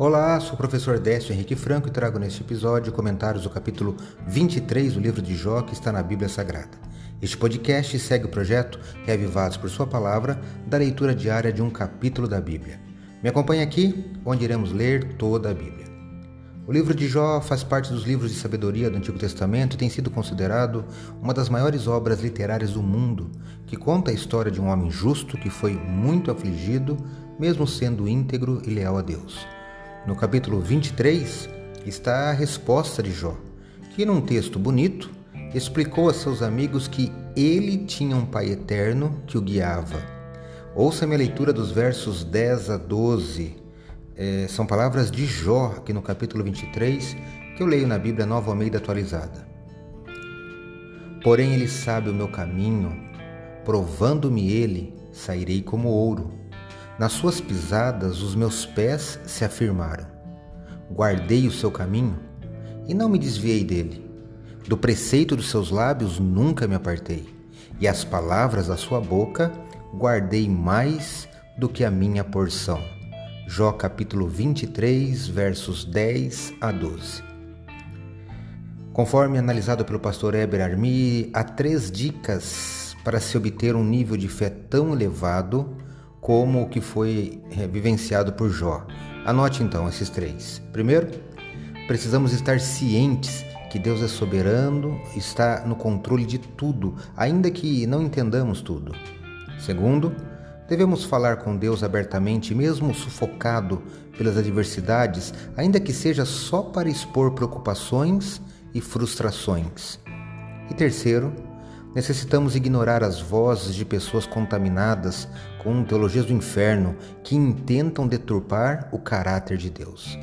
Olá, sou o professor Décio Henrique Franco e trago neste episódio comentários do capítulo 23 do livro de Jó que está na Bíblia Sagrada. Este podcast segue o projeto Reavivados por Sua Palavra da leitura diária de um capítulo da Bíblia. Me acompanhe aqui, onde iremos ler toda a Bíblia. O livro de Jó faz parte dos livros de sabedoria do Antigo Testamento e tem sido considerado uma das maiores obras literárias do mundo, que conta a história de um homem justo que foi muito afligido, mesmo sendo íntegro e leal a Deus. No capítulo 23 está a resposta de Jó, que num texto bonito explicou a seus amigos que ele tinha um Pai eterno que o guiava. Ouça minha leitura dos versos 10 a 12. É, são palavras de Jó, aqui no capítulo 23, que eu leio na Bíblia Nova Almeida atualizada. Porém, ele sabe o meu caminho, provando-me ele, sairei como ouro. Nas suas pisadas os meus pés se afirmaram. Guardei o seu caminho e não me desviei dele. Do preceito dos seus lábios nunca me apartei, e as palavras da sua boca guardei mais do que a minha porção. Jó capítulo 23, versos 10 a 12. Conforme analisado pelo pastor Eber Armi, há três dicas para se obter um nível de fé tão elevado como o que foi é, vivenciado por Jó. Anote então esses três. Primeiro, precisamos estar cientes que Deus é soberano, está no controle de tudo, ainda que não entendamos tudo. Segundo, devemos falar com Deus abertamente, mesmo sufocado pelas adversidades, ainda que seja só para expor preocupações e frustrações. E terceiro, Necessitamos ignorar as vozes de pessoas contaminadas com teologias do inferno que intentam deturpar o caráter de Deus.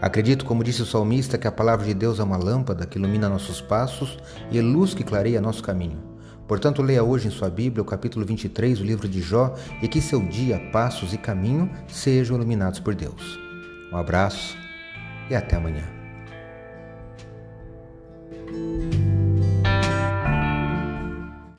Acredito, como disse o salmista, que a palavra de Deus é uma lâmpada que ilumina nossos passos e é luz que clareia nosso caminho. Portanto, leia hoje em sua Bíblia o capítulo 23 do livro de Jó e que seu dia, passos e caminho sejam iluminados por Deus. Um abraço e até amanhã.